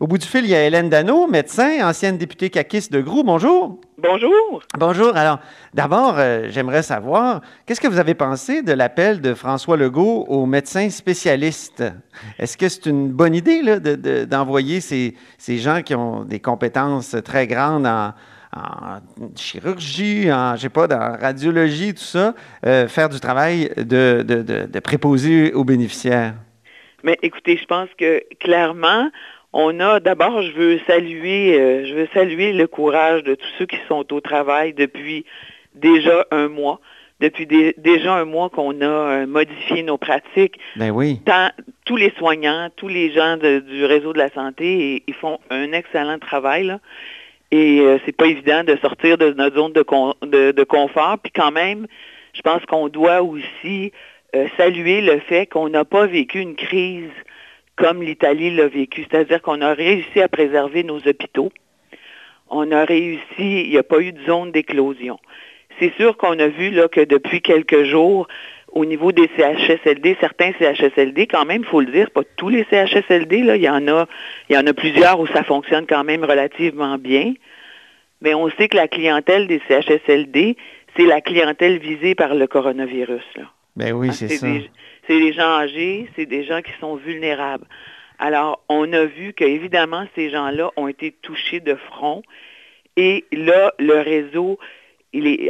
Au bout du fil, il y a Hélène Dano, médecin, ancienne députée caquiste de Grou. Bonjour. Bonjour. Bonjour. Alors, d'abord, euh, j'aimerais savoir, qu'est-ce que vous avez pensé de l'appel de François Legault aux médecins spécialistes? Est-ce que c'est une bonne idée d'envoyer ces, gens qui ont des compétences très grandes en, chirurgie, en, je sais pas, dans radiologie, tout ça, euh, faire du travail de, de, de préposé aux bénéficiaires? Mais écoutez, je pense que clairement, on a d'abord, je veux saluer, euh, je veux saluer le courage de tous ceux qui sont au travail depuis déjà un mois. Depuis déjà un mois qu'on a euh, modifié nos pratiques. Ben oui. tous les soignants, tous les gens du réseau de la santé, ils font un excellent travail. Là. Et euh, c'est pas évident de sortir de notre zone de, de confort. Puis quand même, je pense qu'on doit aussi saluer le fait qu'on n'a pas vécu une crise comme l'Italie l'a vécu. C'est-à-dire qu'on a réussi à préserver nos hôpitaux. On a réussi, il n'y a pas eu de zone d'éclosion. C'est sûr qu'on a vu là, que depuis quelques jours, au niveau des CHSLD, certains CHSLD, quand même, il faut le dire, pas tous les CHSLD, là, il y en a, il y en a plusieurs où ça fonctionne quand même relativement bien. Mais on sait que la clientèle des CHSLD, c'est la clientèle visée par le coronavirus. Là. Ben oui, c'est ça c'est des gens âgés, c'est des gens qui sont vulnérables. Alors, on a vu qu'évidemment, ces gens-là ont été touchés de front. Et là, le réseau,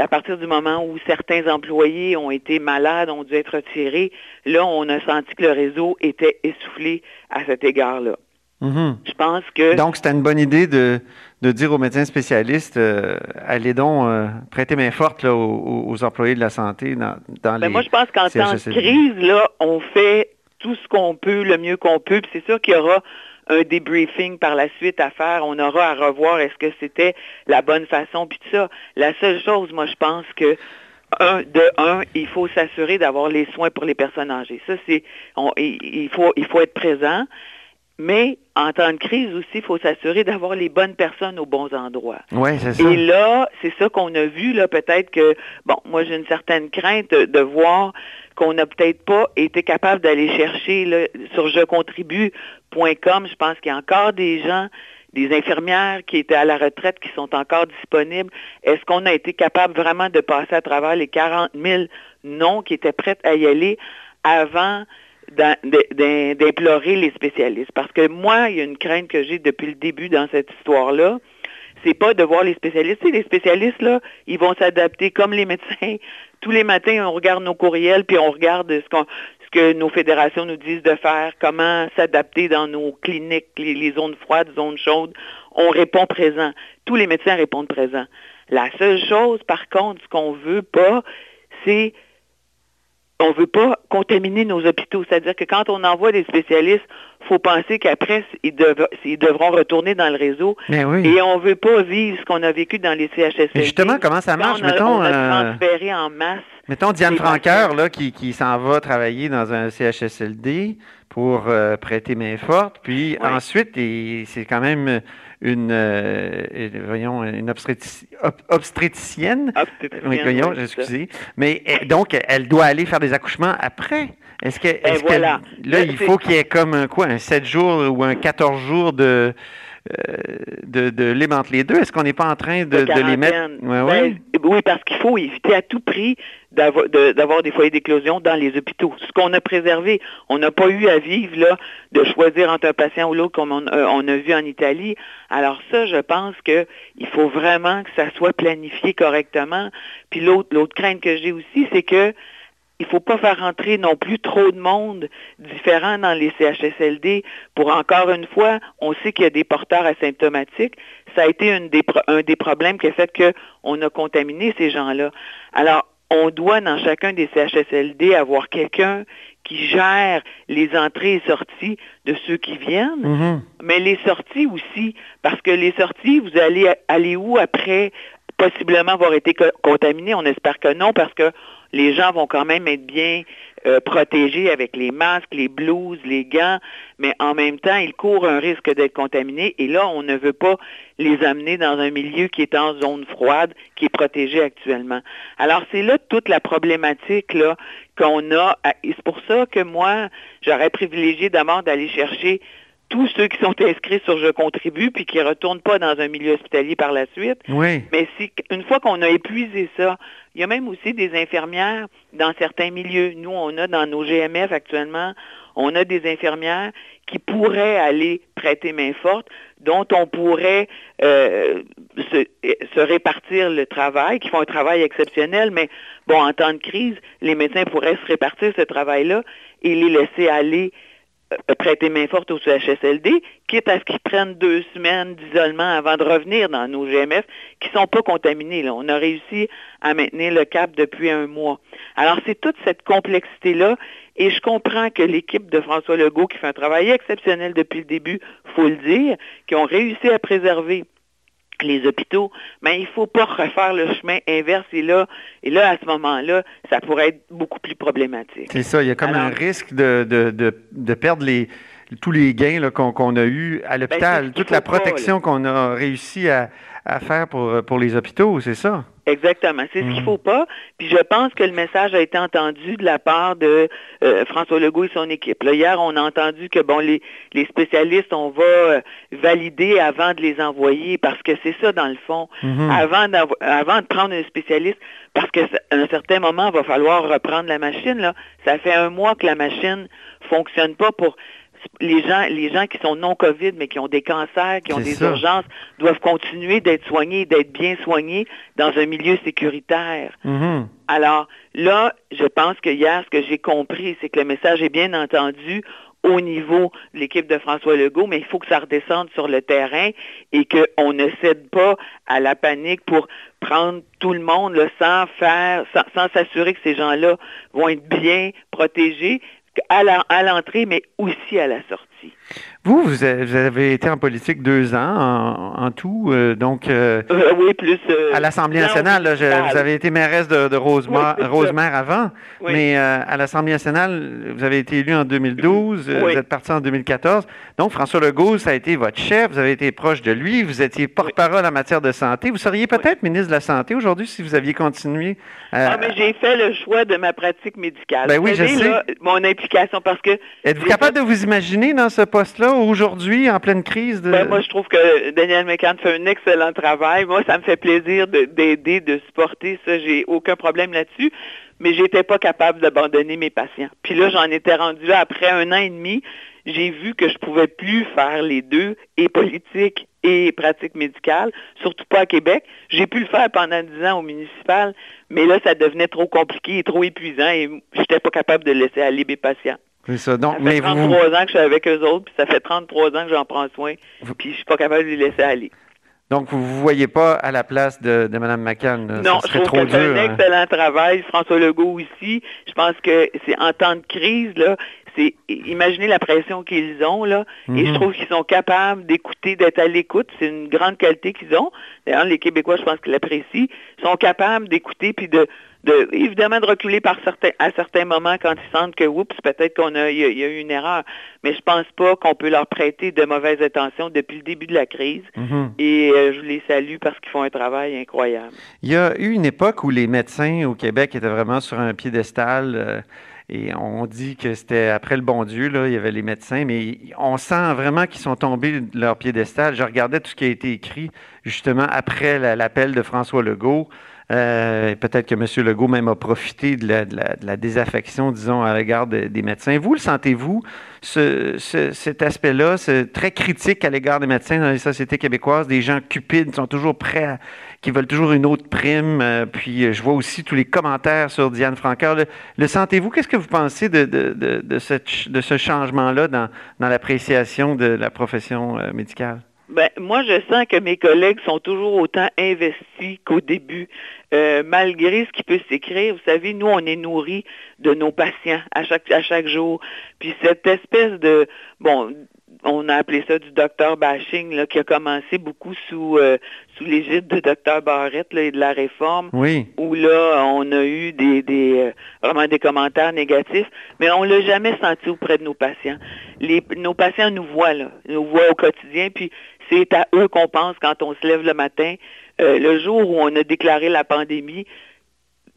à partir du moment où certains employés ont été malades, ont dû être retirés, là, on a senti que le réseau était essoufflé à cet égard-là. Mm-hmm. Je pense que... Donc, c'était une bonne idée de, dire aux médecins spécialistes, euh, allez donc euh, prêter main forte aux, employés de la santé dans, dans ben, Moi, je pense qu'en temps de crise, là, on fait tout ce qu'on peut, le mieux qu'on peut. c'est sûr qu'il y aura un débriefing par la suite à faire. On aura à revoir est-ce que c'était la bonne façon, puis tout ça. La seule chose, moi, je pense que un, de un, il faut s'assurer d'avoir les soins pour les personnes âgées. Ça, c'est, il, faut, il faut être présent. Mais en temps de crise aussi, il faut s'assurer d'avoir les bonnes personnes aux bons endroits. Oui, c'est ça. Et là, c'est ça qu'on a vu, là, peut-être que, bon, moi j'ai une certaine crainte de voir qu'on n'a peut-être pas été capable d'aller chercher là, sur jecontribue.com. Je pense qu'il y a encore des gens, des infirmières qui étaient à la retraite, qui sont encore disponibles. Est-ce qu'on a été capable vraiment de passer à travers les 40 000 noms qui étaient prêts à y aller avant d'implorer les spécialistes. Parce que moi, il y a une crainte que j'ai depuis le début dans cette histoire-là, c'est pas de voir les spécialistes. les spécialistes, là, ils vont s'adapter comme les médecins. Tous les matins, on regarde nos courriels, puis on regarde ce, ce que nos fédérations nous disent de faire, comment s'adapter dans nos cliniques, les, les, zones froides, zones chaudes. On répond présent. Tous les médecins répondent présent. La seule chose, par contre, ce qu'on veut pas, c'est on ne veut pas contaminer nos hôpitaux. C'est-à-dire que quand on envoie des spécialistes, il faut penser qu'après, ils, devront retourner dans le réseau. Et on ne veut pas vivre ce qu'on a vécu dans les CHSLD. justement, comment ça marche? On a, mettons, transféré en masse. Mettons Diane Franqueur, là, qui, qui s'en va travailler dans un CHSLD pour euh, prêter main forte. Puis ensuite, c'est quand même une, euh, voyons, une obstétricienne. Oui, voyons, excusez. Mais eh, donc, elle doit aller faire des accouchements après. Est-ce que, est que là, il faut qu'il y ait comme un quoi, un 7 jours ou un 14 jours de euh, de, de les entre les deux? Est-ce qu'on n'est pas en train de, les mettre? Ben, oui, parce qu'il faut éviter à tout prix d'avoir des foyers d'éclosion dans les hôpitaux. Ce qu'on a préservé, on n'a pas eu à vivre là, de choisir entre un patient ou l'autre comme on, euh, on, a vu en Italie. Alors ça, je pense qu'il faut vraiment que ça soit planifié correctement. Puis l'autre, l'autre crainte que j'ai aussi, c'est que il ne faut pas faire rentrer non plus trop de monde différent dans les CHSLD pour encore une fois, on sait qu'il y a des porteurs asymptomatiques. Ça a été un des problèmes qui a fait qu'on a contaminé ces gens-là. Alors, on doit dans chacun des CHSLD avoir quelqu'un qui gère les entrées et sorties de ceux qui viennent, mm-hmm. mais les sorties aussi, parce que les sorties, vous allez aller où après possiblement avoir été contaminé? On espère que non, parce que les gens vont quand même être bien euh, protégés avec les masques, les blouses, les gants, mais en même temps, ils courent un risque d'être contaminés et là, on ne veut pas les amener dans un milieu qui est en zone froide, qui est protégé actuellement. Alors, c'est là toute la problématique là qu'on a. Et c'est pour ça que moi, j'aurais privilégié d'abord d'aller chercher tous ceux qui sont inscrits sur Je contribue puis qui ne retournent pas dans un milieu hospitalier par la suite. Oui. Mais si, une fois qu'on a épuisé ça, il y a même aussi des infirmières dans certains milieux. Nous, on a dans nos GMF actuellement, on a des infirmières qui pourraient aller prêter main forte, dont on pourrait euh, se, se, répartir le travail, qui font un travail exceptionnel, mais bon, en temps de crise, les médecins pourraient se répartir ce travail-là et les laisser aller prêter main forte au CHSLD, quitte à ce qu'ils prennent deux semaines d'isolement avant de revenir dans nos GMF, qui ne sont pas contaminés. Là. On a réussi à maintenir le cap depuis un mois. Alors, c'est toute cette complexité-là, et je comprends que l'équipe de François Legault, qui fait un travail exceptionnel depuis le début, faut le dire, qui ont réussi à préserver les hôpitaux, mais il ne faut pas refaire le chemin inverse. Et là, et là, à ce moment-là, ça pourrait être beaucoup plus problématique. C'est ça, il y a comme un risque de, de, de, de, perdre les, tous les gains qu'on a eus à ben, l'hôpital, toute la protection qu'on a réussi à, à faire pour, pour les hôpitaux, c'est ça? Exactement. C'est ce qu'il ne hmm. faut pas. Puis je pense que le message a été entendu de la part de euh, François Legault et son équipe. Là, hier, on a entendu que bon, les, les spécialistes, on va euh, valider avant de les envoyer parce que c'est ça dans le fond. Hmm. Avant, avant de prendre un spécialiste, parce qu'à un certain moment, il va falloir reprendre la machine. Là. Ça fait un mois que la machine fonctionne pas pour les gens, les gens qui sont non COVID, mais qui ont des cancers, qui ont des urgences, doivent continuer d'être soignés, d'être bien soignés dans un milieu sécuritaire. Mm-hmm. Alors là, je pense que hier, ce que j'ai compris, c'est que le message est bien entendu au niveau de l'équipe de François Legault, mais il faut que ça redescende sur le terrain et qu'on ne cède pas à la panique pour prendre tout le monde sans faire, sans s'assurer que ces gens-là vont être bien protégés, à l'entrée, mais aussi à la sortie. Vous, vous avez été en politique deux ans en, tout, euh, donc euh, euh, oui, plus à l'Assemblée nationale. vous avez été mairesse de, de Rosemère, avant, mais à l'Assemblée nationale, vous avez été élu en 2012, vous êtes parti en 2014. Donc François Legault, ça a été votre chef, vous avez été proche de lui, vous étiez porte-parole en matière de santé. Vous seriez peut-être ministre de la Santé aujourd'hui si vous aviez continué. Ah, mais j'ai fait le choix de ma pratique médicale. Ben oui, je sais. mon implication, parce que... Êtes-vous capable de vous imaginer dans ce poste-là aujourd'hui, en pleine crise? Ben, moi, je trouve que Daniel McCann fait un excellent travail. Moi, ça me fait plaisir d'aider, de, supporter ça. J'ai aucun problème là-dessus. Mais j'étais pas capable d'abandonner mes patients. Puis là, j'en étais rendu après un an et demi. J'ai vu que je pouvais plus faire les deux, et politique et pratique médicale, surtout pas à Québec. J'ai pu le faire pendant dix ans au municipal, mais là, ça devenait trop compliqué et trop épuisant et j'étais pas capable de laisser aller mes patients. C'est ça. Donc, ça fait 33 ans que je suis avec eux autres, puis ça fait 33 ans que j'en prends soin, puis je suis pas capable de les laisser aller. Donc, vous ne vous voyez pas à la place de, de Mme McCann? Non, je trouve que c'est un hein. excellent travail. François Legault aussi. Je pense que c'est en temps de crise, là, c'est imaginez la pression qu'ils ont là, et je mhm. trouve qu'ils sont capables d'écouter, d'être à l'écoute. C'est une grande qualité qu'ils ont. D'ailleurs, les Québécois, je pense qu'ils l'apprécient, sont capables d'écouter puis de, de, évidemment de reculer par certains, à certains moments quand ils sentent que oups, peut-être qu'on a, il y, a, eu une erreur. Mais je pense pas qu'on peut leur prêter de mauvaises intentions depuis le début de la crise. Mhm. Et euh, je les salue parce qu'ils font un travail incroyable. Il y a eu une époque où les médecins au Québec étaient vraiment sur un piédestal. Euh, et on dit que c'était après le bon Dieu, là, il y avait les médecins, mais on sent vraiment qu'ils sont tombés de leur piédestal. Je regardais tout ce qui a été écrit justement après l'appel de François Legault. Euh, peut-être que M. Legault même a profité de la, désaffection, disons, à l'égard des médecins. Vous le sentez-vous, cet aspect-là, très critique à l'égard des médecins dans les sociétés québécoises, des gens cupides sont toujours prêts, à, qui veulent toujours une autre prime. Euh, puis euh, je vois aussi tous les commentaires sur Diane Francaire. Le, sentez-vous? Qu'est-ce que vous pensez de, de, ce changement-là dans, dans l'appréciation de la profession médicale? Ben, moi, je sens que mes collègues sont toujours autant investis qu'au début. Euh, malgré ce qui peut s'écrire, vous savez, nous, on est nourris de nos patients à chaque, à chaque jour. Puis cette espèce de, bon, on a appelé ça du docteur bashing, là, qui a commencé beaucoup sous, euh, sous l'égide de docteur Barrette là, et de la réforme, oui. où là, on a eu des, des euh, vraiment des commentaires négatifs, mais on l'a jamais senti auprès de nos patients. Les, nos patients nous voient, là, nous voient au quotidien, puis c'est à eux qu'on pense quand on se lève le matin. Euh, le jour où on a déclaré la pandémie,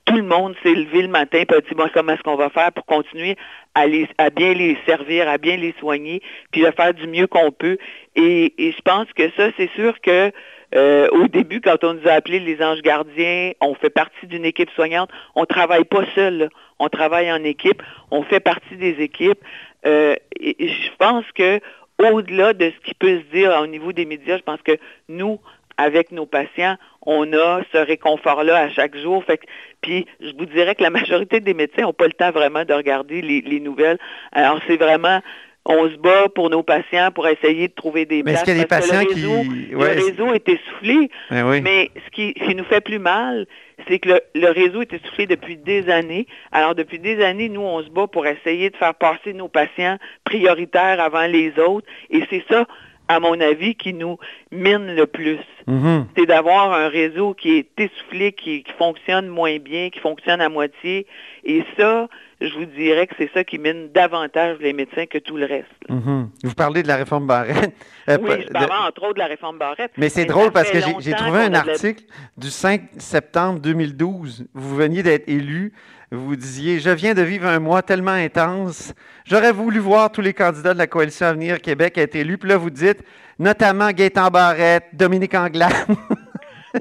tout le monde s'est levé le matin et a dit, bon, comment est-ce qu'on va faire pour continuer à, bien les servir, à bien les soigner, puis à faire du mieux qu'on peut? Et, je pense que ça, c'est sûr que euh, au début, quand on nous a appelés les anges gardiens, on fait partie d'une équipe soignante. On ne travaille pas seul, on travaille en équipe, on fait partie des équipes. Euh, je pense que au-delà de ce qui peut se dire au niveau des médias, je pense que nous, avec nos patients, on a ce réconfort-là à chaque jour. Fait puis je vous dirais que la majorité des médecins n'ont pas le temps vraiment de regarder les, nouvelles. Alors c'est vraiment on se bat pour nos patients pour essayer de trouver des mais Est-ce qu'il y a des patients qui... Le réseau est essoufflé, ben mais ce qui, nous fait plus mal, c'est que le, le, réseau est essoufflé depuis des années. Alors, depuis des années, nous, on se bat pour essayer de faire passer nos patients prioritaires avant les autres. Et c'est ça à mon avis, qui nous mine le plus. Mm-hmm. C'est d'avoir un réseau qui est essoufflé, qui, fonctionne moins bien, qui fonctionne à moitié. Et ça, je vous dirais que c'est ça qui mine davantage les médecins que tout le reste. Mm-hmm. Vous parlez de la réforme Barrette. Euh, oui, je parle entre autres de la réforme Barrette. Mais c'est drôle parce que j'ai trouvé un article du 5 septembre 2012. Vous veniez d'être élu vous disiez Je viens de vivre un mois tellement intense. J'aurais voulu voir tous les candidats de la coalition Avenir Québec être élus. Puis là, vous dites notamment Gaétan Barrette, Dominique Anglade.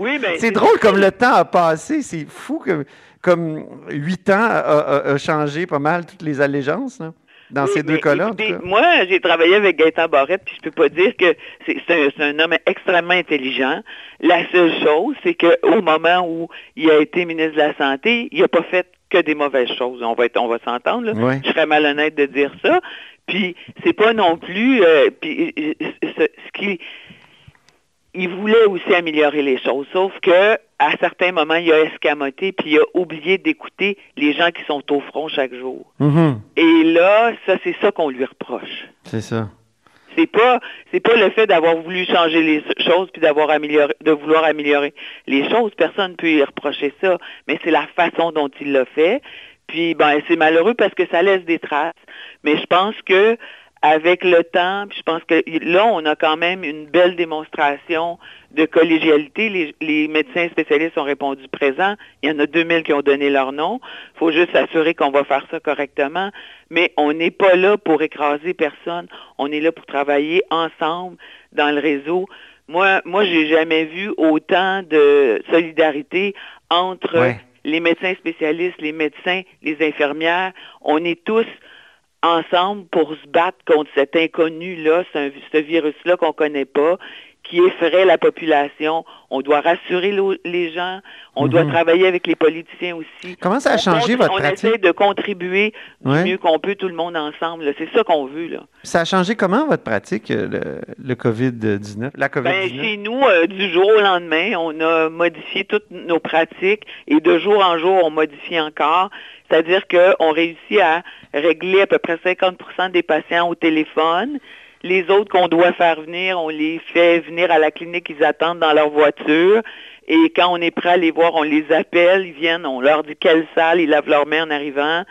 Oui, mais c'est drôle comme le temps a passé. C'est fou que, comme huit ans a, changé pas mal toutes les allégeances. dans ces deux cas-là. Moi, j'ai travaillé avec Gaëtan Barrette, puis je peux pas dire que c'est un, homme extrêmement intelligent. La seule chose, c'est qu'au moment où il a été ministre de la Santé, il n'a pas fait que des mauvaises choses. On va être, on va s'entendre. Je serais malhonnête de dire ça. Puis c'est pas non plus euh, puis, ce, qui il voulait aussi améliorer les choses, sauf que à certains moments, il a escamoté puis il a oublié d'écouter les gens qui sont au front chaque jour. Mm-hmm. Et là, ça c'est ça qu'on lui reproche. C'est ça. C'est pas c'est pas le fait d'avoir voulu changer les choses puis d'avoir amélioré de vouloir améliorer les choses. Personne ne peut y reprocher ça, mais c'est la façon dont il l'a fait. Puis ben c'est malheureux parce que ça laisse des traces. Mais je pense que avec le temps, je pense que là, on a quand même une belle démonstration de collégialité. Les, médecins spécialistes ont répondu présent. Il y en a 2000 qui ont donné leur nom. Il faut juste s'assurer qu'on va faire ça correctement. Mais on n'est pas là pour écraser personne. On est là pour travailler ensemble dans le réseau. Moi, moi, j'ai jamais vu autant de solidarité entre les médecins spécialistes, les médecins, les infirmières. On est tous ensemble pour se battre contre cet inconnu-là, ce virus-là qu'on ne connaît pas, qui effraie la population. On doit rassurer les gens. On doit mhm. travailler avec les politiciens aussi. Comment ça a changé votre pratique? On essaie de contribuer du mieux qu'on peut, tout le monde ensemble. C'est ça qu'on veut. Là. Ça a changé comment votre pratique, le, le COVID-19, la COVID-19? Ben, chez nous, euh, du jour au lendemain, on a modifié toutes nos pratiques et de jour en jour, on modifie encore. C'est-à-dire qu'on réussit à régler à peu près 50% des patients au téléphone. Les autres qu'on doit faire venir, on les fait venir à la clinique, ils attendent dans leur voiture. Et quand on est prêt à les voir, on les appelle, ils viennent, on leur dit quelle salle, ils lavent leurs mains en arrivant.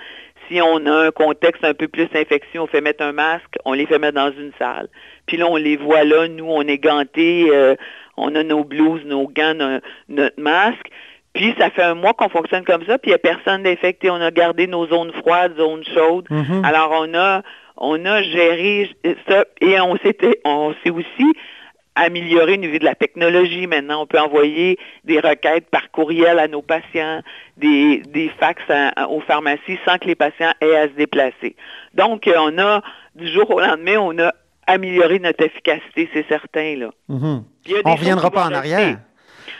Si on a un contexte un peu plus infection, on fait mettre un masque, on les fait mettre dans une salle. Puis là, on les voit là, nous, on est gantés, euh, on a nos blouses, nos gants, notre masque. Puis ça fait un mois qu'on fonctionne comme ça, puis il n'y a personne d'infecté. On a gardé nos zones froides, zones chaudes. Mm-hmm. Alors on a on a géré ça et on s'était on s'est aussi amélioré au niveau de la technologie. Maintenant, on peut envoyer des requêtes par courriel à nos patients, des, des fax aux pharmacies sans que les patients aient à se déplacer. Donc, on a, du jour au lendemain, on a amélioré notre efficacité, c'est certain. Là. Mm-hmm. On ne reviendra pas en arrière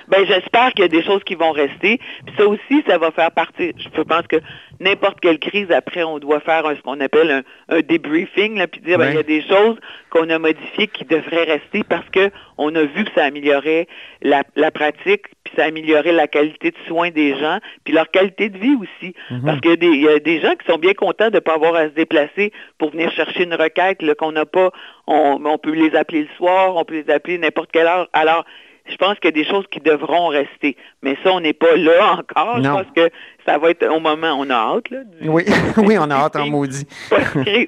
ben j'espère qu'il y a des choses qui vont rester. Puis ça aussi, ça va faire partie. Je pense que n'importe quelle crise, après, on doit faire ce qu'on appelle un, debriefing, là, puis dire ben, il y a des choses qu'on a modifiées qui devraient rester parce que on a vu que ça améliorait la, pratique, puis ça améliorait la qualité de soins des gens, puis leur qualité de vie aussi. Mhm. Parce qu'il y, y, a des gens qui sont bien contents de ne pas avoir à se déplacer pour venir chercher une requête qu'on n'a pas. On, on peut les appeler le soir, on peut les appeler n'importe quelle heure. Alors, je pense qu'il y a des choses qui devront rester. Mais ça, on n'est pas là encore. Je pense que ça va être au moment, on a hâte. Là, oui. oui, on a hâte en maudit.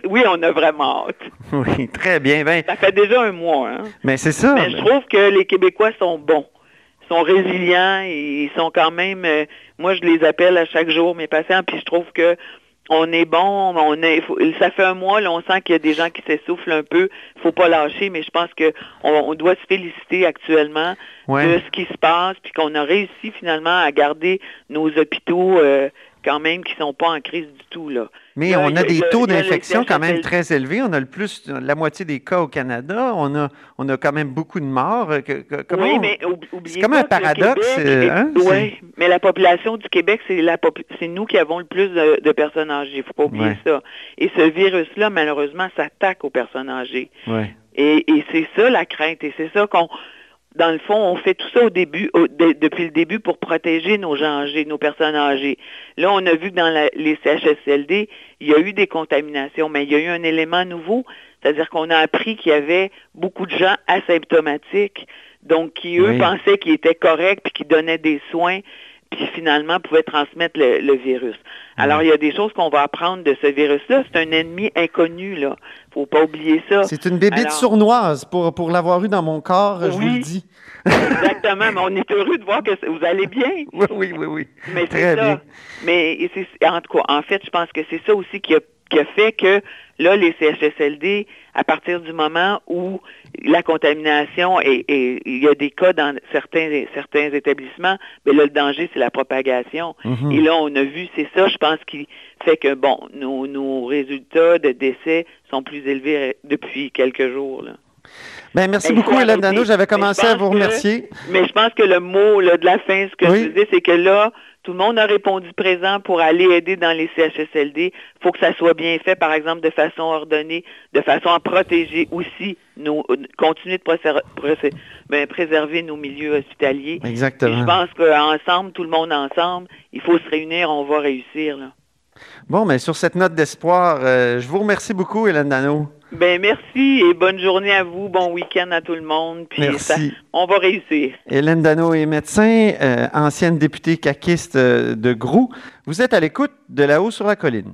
oui, on a vraiment hâte. Oui, très bien. Ben... Ça fait déjà un mois. Hein? Mais c'est ça. Mais je trouve que les Québécois sont bons. sont résilients, ils sont quand même, euh, moi je les appelle à chaque jour mes patients, puis je trouve que on est bon, on est, ça fait un mois, là, on sent qu'il y a des gens qui s'essoufflent un peu. Il faut pas lâcher, mais je pense qu'on on doit se féliciter actuellement de ce qui se passe, puis qu'on a réussi finalement à garder nos hôpitaux euh, quand même qui sont pas en crise du tout là. Mais on a des taux d'infection quand même très élevés. On a le plus, la moitié des cas au Canada. On a, on a quand même beaucoup de morts. Comment oui, mais c'est comme un paradoxe. Hein, oui, mais la population du Québec, c'est la c'est nous qui avons le plus de, personnes âgées. Il ne faut pas oublier ça. Et ce virus-là, malheureusement, s'attaque aux personnes âgées. Ouais. Et, et c'est ça la crainte. Et c'est ça qu'on dans le fond, on fait tout ça au début, depuis le début pour protéger nos gens âgés, nos personnes âgées. Là, on a vu que dans les CHSLD, il y a eu des contaminations, mais il y a eu un élément nouveau, c'est-à-dire qu'on a appris qu'il y avait beaucoup de gens asymptomatiques, donc qui, eux, pensaient qu'ils étaient corrects puis qui donnaient des soins puis finalement pouvaient transmettre le, virus. Alors, il y a des choses qu'on va apprendre de ce virus-là. C'est un ennemi inconnu, là. faut pas oublier ça. C'est une bébite sournoise, pour, pour l'avoir eu dans mon corps, je vous le dis. Exactement, mais on est heureux de voir que vous allez bien. Oui, oui, oui, oui. Mais Très bien. Mais en tout cas, en fait, je pense que c'est ça aussi qui a qui a fait que là, les CHSLD, à partir du moment où la contamination et, il y a des cas dans certains certains établissements, mais là, le danger, c'est la propagation. Mhm. Et là, on a vu, c'est ça, je pense, qui fait que, bon, nos, nos résultats de décès sont plus élevés depuis quelques jours. Là. Ben, merci beaucoup, Hélène Dano. J'avais commencé à vous remercier. mais je pense que le mot de la fin, ce que je disais, c'est que là, tout le monde a répondu présent pour aller aider dans les CHSLD. Il faut que ça soit bien fait, par exemple, de façon ordonnée, de façon à protéger aussi, nos, continuer de ben, préserver nos milieux hospitaliers. Exactement. je pense qu'ensemble, tout le monde ensemble, il faut se réunir, on va réussir. Là. Bon, mais sur cette note d'espoir, euh, je vous remercie beaucoup, Hélène Dano. Ben merci et bonne journée à vous, bon week-end à tout le monde. Puis merci. on va réussir. Hélène Dano est médecin, euh, ancienne députée caquiste euh, de Grou. Vous êtes à l'écoute de là-haut sur la colline.